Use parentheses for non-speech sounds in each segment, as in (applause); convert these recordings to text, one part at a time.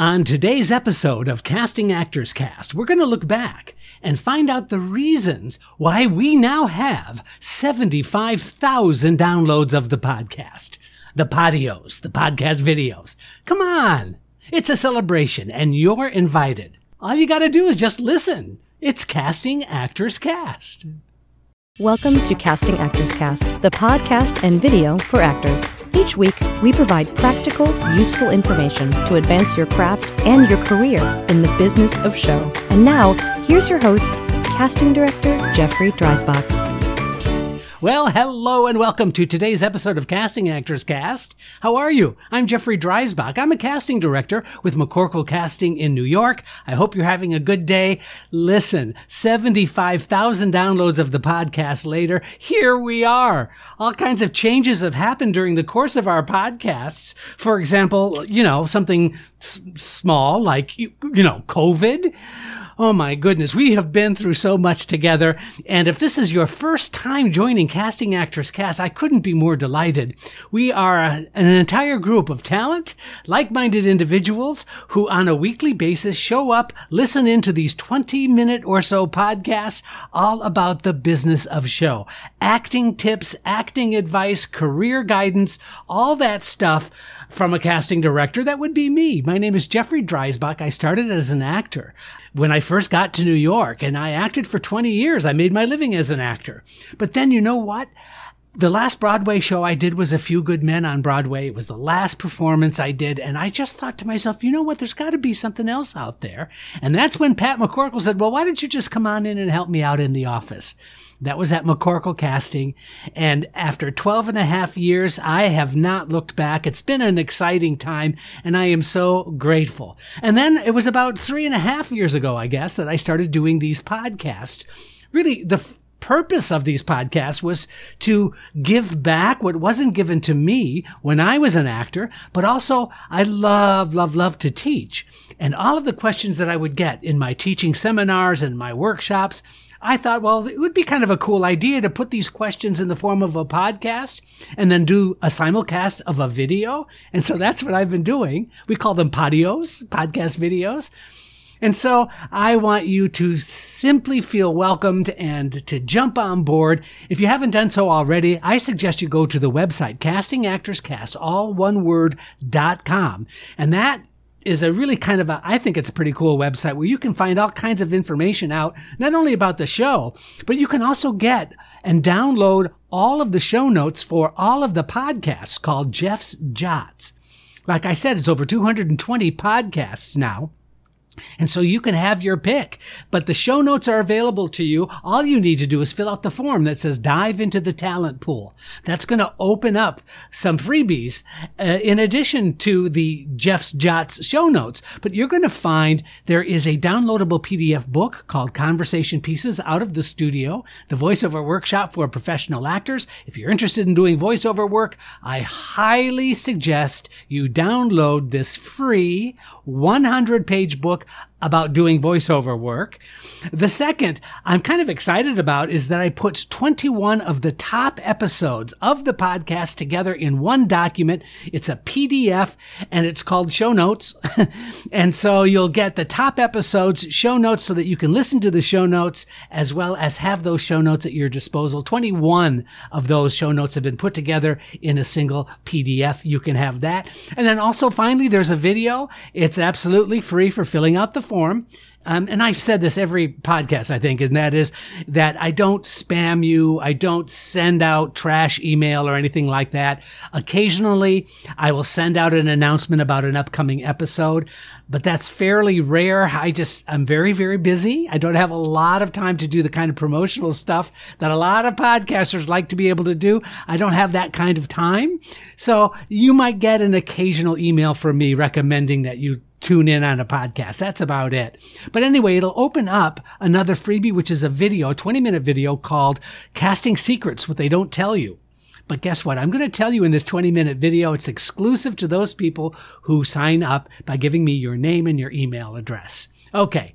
On today's episode of Casting Actors Cast, we're going to look back and find out the reasons why we now have 75,000 downloads of the podcast. The podios, the podcast videos. Come on! It's a celebration and you're invited. All you gotta do is just listen. It's Casting Actors Cast. Welcome to Casting Actors Cast, the podcast and video for actors. Each week, we provide practical, useful information to advance your craft and your career in the business of show. And now, here's your host, casting director Jeffrey Dreisbach. Well, hello and welcome to today's episode of Casting Actors Cast. How are you? I'm Jeffrey Dreisbach. I'm a casting director with McCorkle Casting in New York. I hope you're having a good day. Listen, 75,000 downloads of the podcast later. Here we are. All kinds of changes have happened during the course of our podcasts. For example, you know, something s- small like, you, you know, COVID. Oh my goodness, we have been through so much together. And if this is your first time joining Casting Actors Cast, I couldn't be more delighted. We are a, an entire group of talent, like-minded individuals who on a weekly basis show up, listen into these 20 minute or so podcasts all about the business of show. Acting tips, acting advice, career guidance, all that stuff from a casting director. That would be me. My name is Jeffrey Dreisbach. I started as an actor when I first got to New York and I acted for 20 years. I made my living as an actor. But then you know what? The last Broadway show I did was A Few Good Men on Broadway. It was the last performance I did. And I just thought to myself, you know what? There's got to be something else out there. And that's when Pat McCorkle said, well, why don't you just come on in and help me out in the office? That was at McCorkle Casting. And after 12 and a half years, I have not looked back. It's been an exciting time and I am so grateful. And then it was about three and a half years ago, I guess, that I started doing these podcasts. Really, the purpose of these podcasts was to give back what wasn't given to me when I was an actor, but also I love, love, love to teach. And all of the questions that I would get in my teaching seminars and my workshops, I thought, well, it would be kind of a cool idea to put these questions in the form of a podcast and then do a simulcast of a video. And so that's what I've been doing. We call them podios, podcast videos. And so I want you to simply feel welcomed and to jump on board. If you haven't done so already, I suggest you go to the website, Casting Actors Cast, all one word, dot com. And that is a really kind of a, I think it's a pretty cool website where you can find all kinds of information out, not only about the show, but you can also get and download all of the show notes for all of the podcasts called Jeff's Jots. Like I said, it's over 220 podcasts now. And so you can have your pick, but the show notes are available to you. All you need to do is fill out the form that says dive into the talent pool. That's going to open up some freebies uh, in addition to the Jeff's Jots show notes. But you're going to find there is a downloadable PDF book called Conversation Pieces Out of the Studio, the voiceover workshop for professional actors. If you're interested in doing voiceover work, I highly suggest you download this free 100 page book book about doing voiceover work. The second I'm kind of excited about is that I put 21 of the top episodes of the podcast together in one document. It's a PDF and it's called show notes. (laughs) and so you'll get the top episodes, show notes so that you can listen to the show notes as well as have those show notes at your disposal. 21 of those show notes have been put together in a single PDF. You can have that. And then also finally, there's a video. It's absolutely free for filling out the form. Um, and I've said this every podcast, I think, and that is that I don't spam you. I don't send out trash email or anything like that. Occasionally, I will send out an announcement about an upcoming episode, but that's fairly rare. I just, I'm very, very busy. I don't have a lot of time to do the kind of promotional stuff that a lot of podcasters like to be able to do. I don't have that kind of time. So you might get an occasional email from me recommending that you tune in on a podcast. That's about it. But anyway, it'll open up another freebie, which is a video, a 20 minute video called Casting Secrets, What They Don't Tell You. But guess what? I'm going to tell you in this 20 minute video, it's exclusive to those people who sign up by giving me your name and your email address. Okay.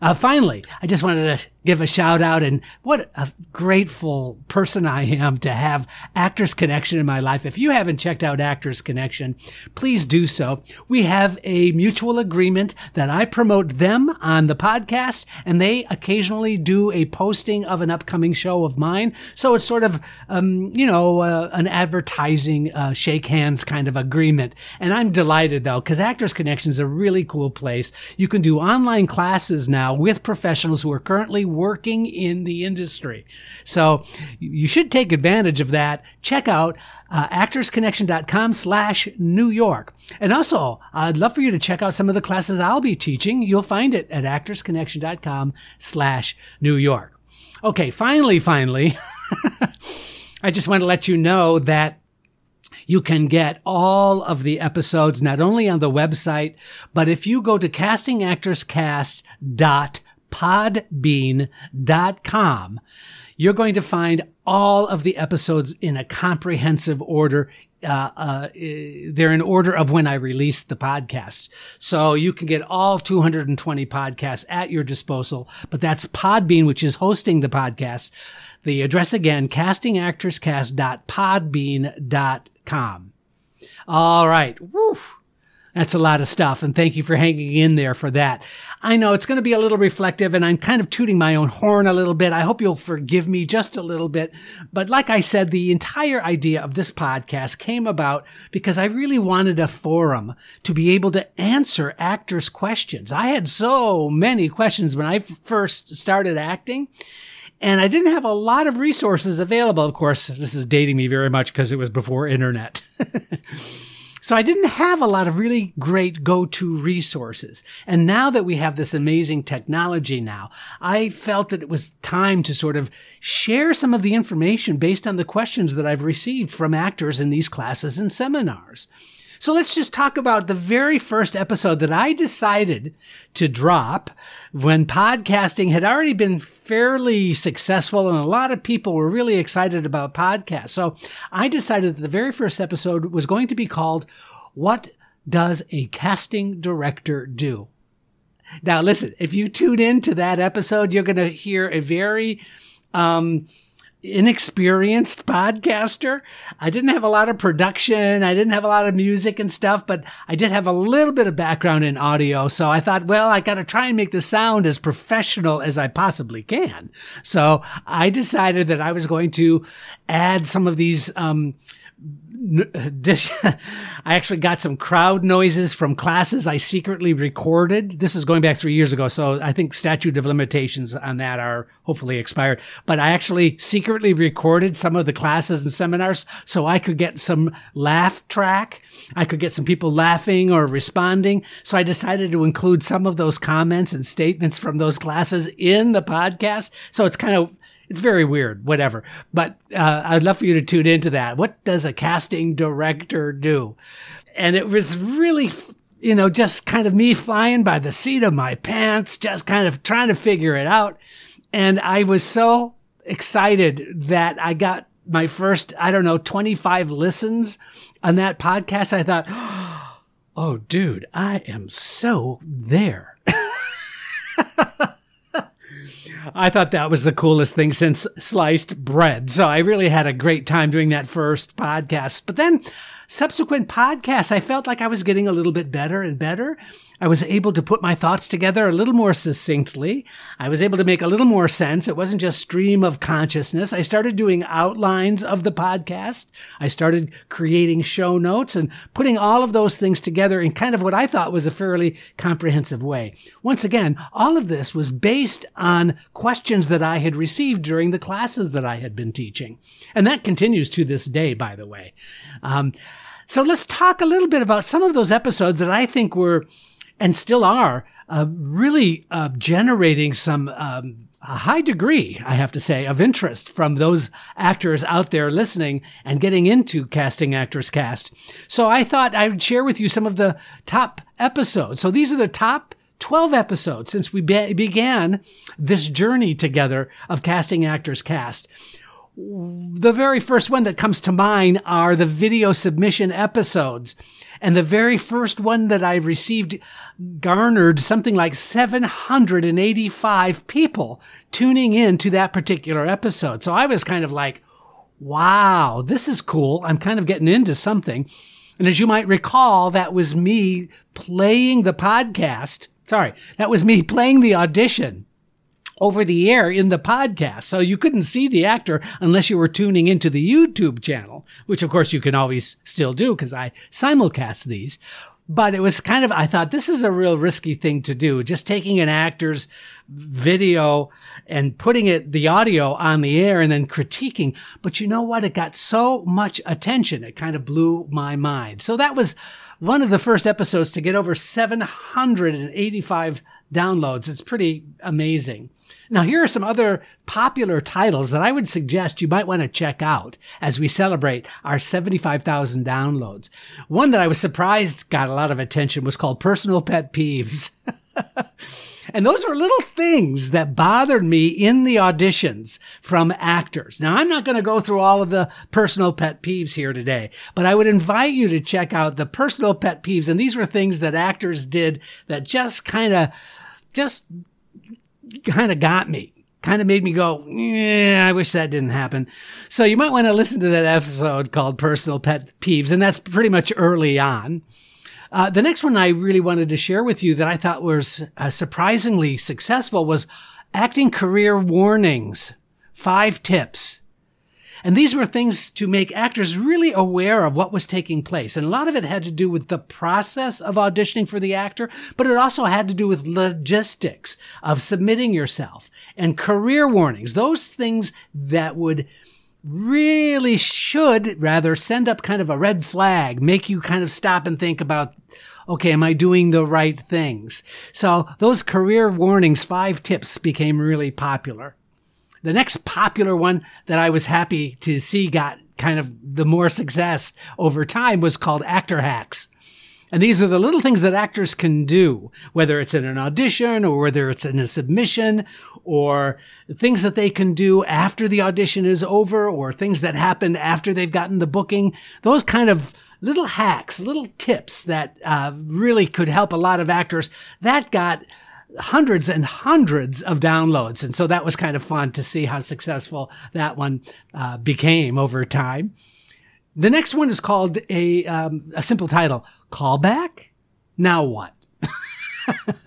Uh, finally, I just wanted to give a shout out and what a grateful person I am to have Actors Connection in my life. If you haven't checked out Actors Connection, please do so. We have a mutual agreement that I promote them on the podcast and they occasionally do a posting of an upcoming show of mine. So it's sort of, um, you know, uh, an advertising, uh, shake hands kind of agreement. And I'm delighted though, because Actors Connection is a really cool place. You can do online classes now with professionals who are currently working in the industry. So you should take advantage of that. Check out uh, actorsconnection.com slash New York. And also, I'd love for you to check out some of the classes I'll be teaching. You'll find it at actorsconnection.com slash New York. Okay, finally, finally, (laughs) I just want to let you know that you can get all of the episodes not only on the website, but if you go to castingactorscast.podbean.com, you're going to find all of the episodes in a comprehensive order. Uh, uh, they're in order of when I released the podcast. So you can get all 220 podcasts at your disposal, but that's Podbean, which is hosting the podcast. The address again, castingactorscast.podbean.com. All right. Woo. That's a lot of stuff. And thank you for hanging in there for that. I know it's going to be a little reflective and I'm kind of tooting my own horn a little bit. I hope you'll forgive me just a little bit. But like I said, the entire idea of this podcast came about because I really wanted a forum to be able to answer actors' questions. I had so many questions when I first started acting and I didn't have a lot of resources available. Of course, this is dating me very much because it was before internet. (laughs) so I didn't have a lot of really great go-to resources. And now that we have this amazing technology now, I felt that it was time to sort of share some of the information based on the questions that I've received from actors in these classes and seminars. So let's just talk about the very first episode that I decided to drop when podcasting had already been fairly successful and a lot of people were really excited about podcasts. So I decided that the very first episode was going to be called What Does a Casting Director Do? Now, listen, if you tune into that episode, you're going to hear a very, um, inexperienced podcaster. I didn't have a lot of production. I didn't have a lot of music and stuff, but I did have a little bit of background in audio. So I thought, well, I got to try and make the sound as professional as I possibly can. So I decided that I was going to add some of these, um, (laughs) I actually got some crowd noises from classes I secretly recorded. This is going back three years ago, so I think statute of limitations on that are hopefully expired. But I actually secretly recorded some of the classes and seminars so I could get some laugh track. I could get some people laughing or responding. So I decided to include some of those comments and statements from those classes in the podcast. So it's kind of it's very weird, whatever. But uh, I'd love for you to tune into that. What does a casting director do? And it was really, you know, just kind of me flying by the seat of my pants, just kind of trying to figure it out. And I was so excited that I got my first, I don't know, 25 listens on that podcast. I thought, (gasps) oh, dude, I am so there. (laughs) I thought that was the coolest thing since sliced bread. So I really had a great time doing that first podcast. But then subsequent podcasts, I felt like I was getting a little bit better and better. I was able to put my thoughts together a little more succinctly. I was able to make a little more sense. It wasn't just stream of consciousness. I started doing outlines of the podcast. I started creating show notes and putting all of those things together in kind of what I thought was a fairly comprehensive way. Once again, all of this was based on questions that I had received during the classes that I had been teaching. And that continues to this day, by the way. Um, so let's talk a little bit about some of those episodes that I think were and still are uh, really uh, generating some um, a high degree, I have to say, of interest from those actors out there listening and getting into Casting Actors Cast. So I thought I would share with you some of the top episodes. So these are the top 12 episodes since we be- began this journey together of Casting Actors Cast. the very first one that comes to mind are the video submission episodes. And the very first one that I received garnered something like 785 people tuning in to that particular episode. So I was kind of like, wow, this is cool. I'm kind of getting into something. And as you might recall, that was me playing the podcast. Sorry, that was me playing the audition over the air in the podcast. So you couldn't see the actor unless you were tuning into the YouTube channel, which of course you can always still do because I simulcast these. But it was kind of, I thought this is a real risky thing to do. Just taking an actor's video and putting it, the audio on the air and then critiquing. But you know what? It got so much attention. It kind of blew my mind. So that was one of the first episodes to get over 785 downloads. It's pretty amazing. Now, here are some other popular titles that I would suggest you might want to check out as we celebrate our 75,000 downloads. One that I was surprised got a lot of attention was called Personal Pet Peeves. (laughs) And those were little things that bothered me in the auditions from actors. Now, I'm not going to go through all of the personal pet peeves here today, but I would invite you to check out the personal pet peeves. And these were things that actors did that just kind of, just kind of got me kind of made me go, yeah, I wish that didn't happen. So you might want to listen to that episode called Personal Pet Peeves, and that's pretty much early on. Uh, the next one I really wanted to share with you that I thought was uh, surprisingly successful was acting career warnings. Five tips. And these were things to make actors really aware of what was taking place. And a lot of it had to do with the process of auditioning for the actor, but it also had to do with logistics of submitting yourself and career warnings. Those things that would really should rather send up kind of a red flag, make you kind of stop and think about, okay, am I doing the right things? So those career warnings, five tips became really popular. The next popular one that I was happy to see got kind of the more success over time was called actor hacks. And these are the little things that actors can do, whether it's in an audition or whether it's in a submission or things that they can do after the audition is over or things that happen after they've gotten the booking. Those kind of little hacks, little tips that uh, really could help a lot of actors. That got hundreds and hundreds of downloads. And so that was kind of fun to see how successful that one uh, became over time. The next one is called a, um, a simple title, Callback? Now what? (laughs)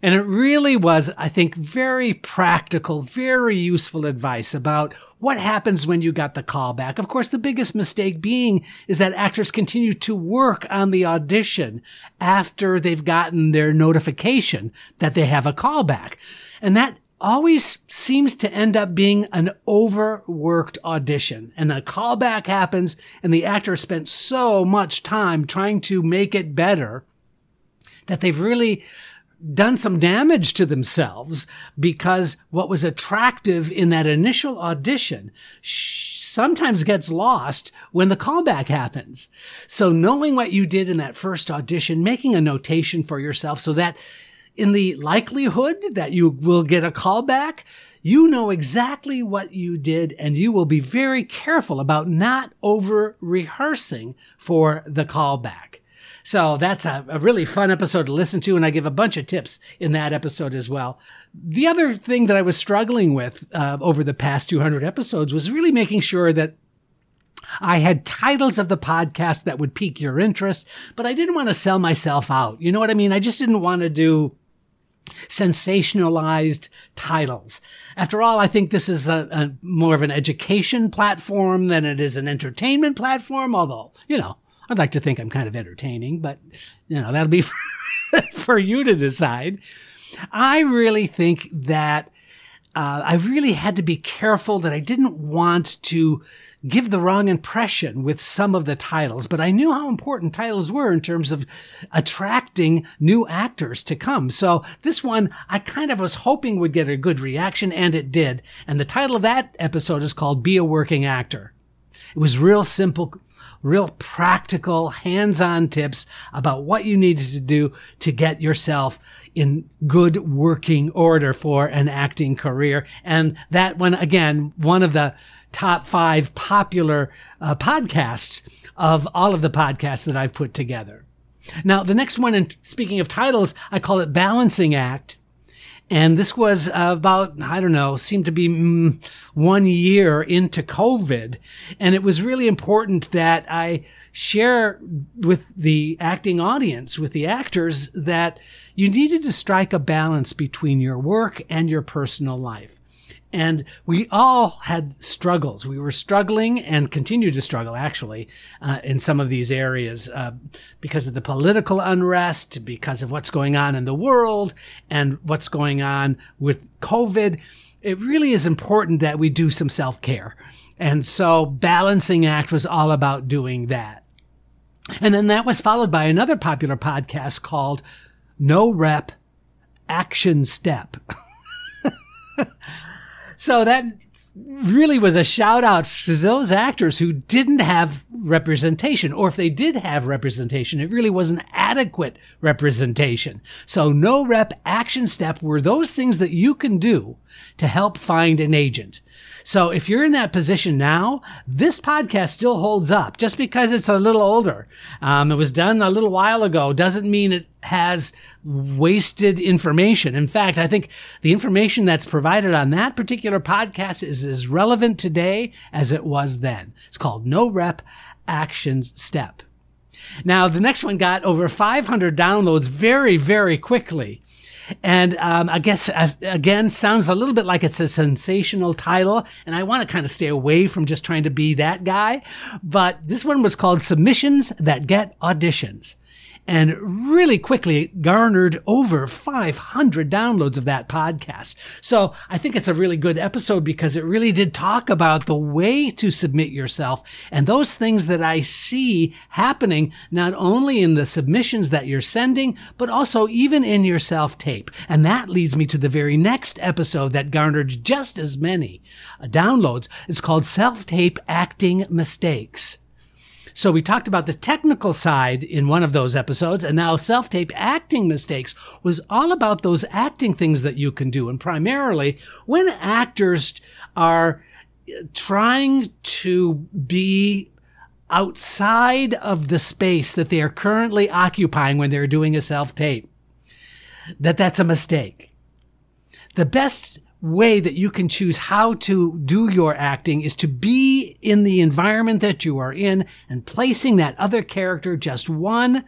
and it really was, I think, very practical, very useful advice about what happens when you got the callback. Of course, the biggest mistake being is that actors continue to work on the audition after they've gotten their notification that they have a callback. And that always seems to end up being an overworked audition. And the callback happens and the actor spent so much time trying to make it better that they've really done some damage to themselves because what was attractive in that initial audition sometimes gets lost when the callback happens. So knowing what you did in that first audition, making a notation for yourself so that in the likelihood that you will get a call back, you know exactly what you did and you will be very careful about not over rehearsing for the callback. So that's a, a, really fun episode to listen to, and I give a bunch of tips in that episode as well. The other thing that I was struggling with uh, over the past 200 episodes was really making sure that I had titles of the podcast that would pique your interest, but I didn't want to sell myself out. You know what I mean? I just didn't want to do sensationalized titles. After all, I think this is a, a, more of an education platform than it is an entertainment platform, although, you know, I'd like to think I'm kind of entertaining, but, you know, that'll be (laughs) for, for you to decide. I really think that uh, I really had to be careful that I didn't want to give the wrong impression with some of the titles, but I knew how important titles were in terms of attracting new actors to come. So this one, I kind of was hoping would get a good reaction, and it did. And the title of that episode is called Be a Working Actor. It was real simple real practical, hands-on tips about what you needed to do to get yourself in good working order for an acting career. And that one, again, one of the top five popular uh, podcasts of all of the podcasts that I've put together. Now, the next one, and speaking of titles, I call it Balancing Act. And this was about, I don't know, seemed to be mm, one year into COVID. And it was really important that I share with the acting audience, with the actors, that you needed to strike a balance between your work and your personal life. And we all had struggles. We were struggling and continue to struggle, actually, uh, in some of these areas uh, because of the political unrest, because of what's going on in the world, and what's going on with COVID. It really is important that we do some self care. And so, Balancing Act was all about doing that. And then that was followed by another popular podcast called No Rep Action Step. (laughs) So that really was a shout out to those actors who didn't have representation, or if they did have representation, it really wasn't adequate representation. So no rep action step were those things that you can do to help find an agent. So if you're in that position now, this podcast still holds up. Just because it's a little older, um, it was done a little while ago, doesn't mean it has wasted information. In fact, I think the information that's provided on that particular podcast is as relevant today as it was then. It's called No Rep Action Step. Now, the next one got over 500 downloads very, very quickly. And um, I guess, uh, again, sounds a little bit like it's a sensational title. And I want to kind of stay away from just trying to be that guy. But this one was called Submissions That Get Auditions and really quickly garnered over 500 downloads of that podcast. So I think it's a really good episode because it really did talk about the way to submit yourself and those things that I see happening not only in the submissions that you're sending, but also even in your self tape. And that leads me to the very next episode that garnered just as many uh, downloads. It's called Self Tape Acting Mistakes. So we talked about the technical side in one of those episodes, and now self tape acting mistakes was all about those acting things that you can do. And primarily when actors are uh, trying to be outside of the space that they are currently occupying when they're doing a self tape, that that's a mistake. The best way that you can choose how to do your acting is to be in the environment that you are in and placing that other character just one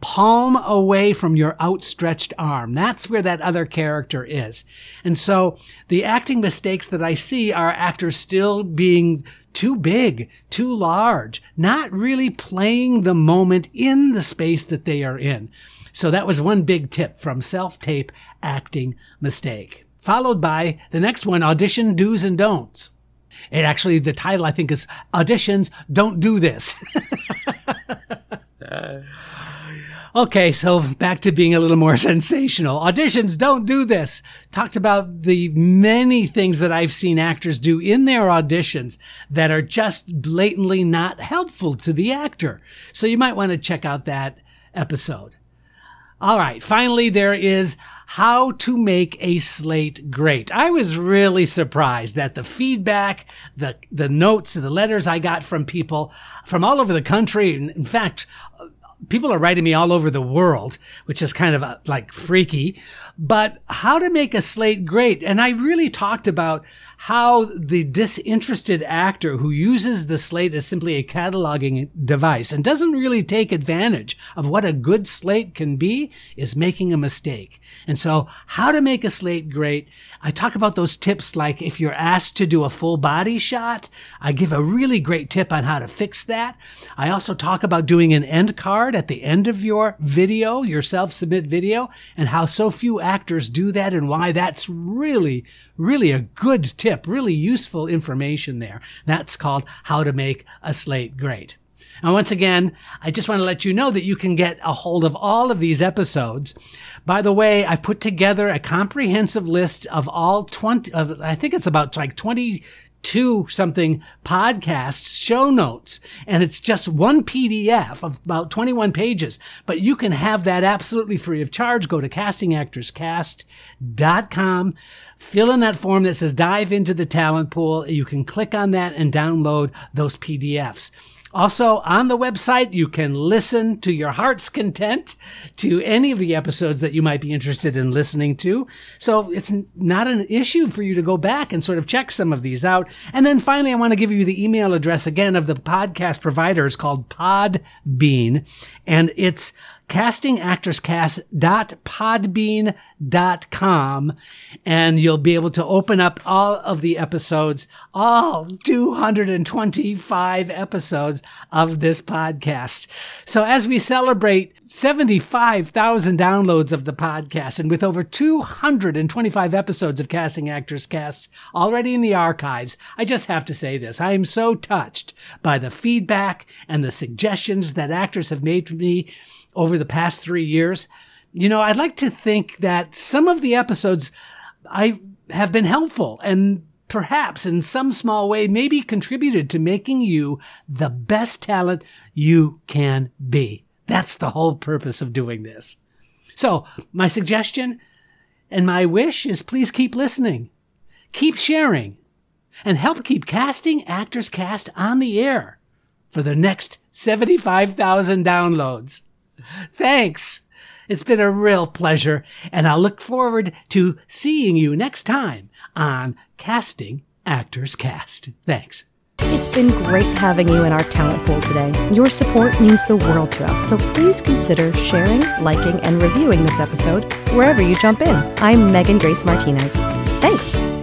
palm away from your outstretched arm. That's where that other character is. And so the acting mistakes that I see are actors still being too big, too large, not really playing the moment in the space that they are in. So that was one big tip from self-tape acting mistake followed by the next one, audition do's and don'ts. It actually, the title I think is auditions don't do this. (laughs) okay, so back to being a little more (laughs) sensational. Auditions don't do this. Talked about the many things that I've seen actors do in their auditions that are just blatantly not helpful to the actor. So you might want to check out that episode. All right. Finally, there is how to make a slate great. I was really surprised that the feedback, the, the notes, the letters I got from people from all over the country. In fact, people are writing me all over the world, which is kind of a, uh, like freaky, but how to make a slate great. And I really talked about how the disinterested actor who uses the slate as simply a cataloging device and doesn't really take advantage of what a good slate can be is making a mistake. And so how to make a slate great. I talk about those tips like if you're asked to do a full body shot, I give a really great tip on how to fix that. I also talk about doing an end card at the end of your video, your self submit video, and how so few actors do that and why that's really, really a good tip, really useful information there. That's called How to Make a Slate Great. And once again, I just want to let you know that you can get a hold of all of these episodes. By the way, I put together a comprehensive list of all 20, of, I think it's about like 20 to something podcast show notes and it's just one PDF of about 21 pages, but you can have that absolutely free of charge. Go to castingactorscast.com, fill in that form that says dive into the talent pool. You can click on that and download those PDFs. Also, on the website, you can listen to your heart's content to any of the episodes that you might be interested in listening to. So it's not an issue for you to go back and sort of check some of these out. And then finally, I want to give you the email address again of the podcast providers called Podbean. And it's castingactorscast.podbean.com and you'll be able to open up all of the episodes, all 225 episodes of this podcast. So as we celebrate 75,000 downloads of the podcast and with over 225 episodes of Casting Actors Cast already in the archives, I just have to say this. I am so touched by the feedback and the suggestions that actors have made to me over the past three years. You know, I'd like to think that some of the episodes I have been helpful and perhaps in some small way maybe contributed to making you the best talent you can be. That's the whole purpose of doing this. So, my suggestion and my wish is please keep listening, keep sharing, and help keep Casting Actors Cast on the air for the next 75,000 downloads. Thanks. It's been a real pleasure, and I look forward to seeing you next time on Casting Actors Cast. Thanks. It's been great having you in our talent pool today. Your support means the world to us, so please consider sharing, liking, and reviewing this episode wherever you jump in. I'm Megan Grace Martinez. Thanks.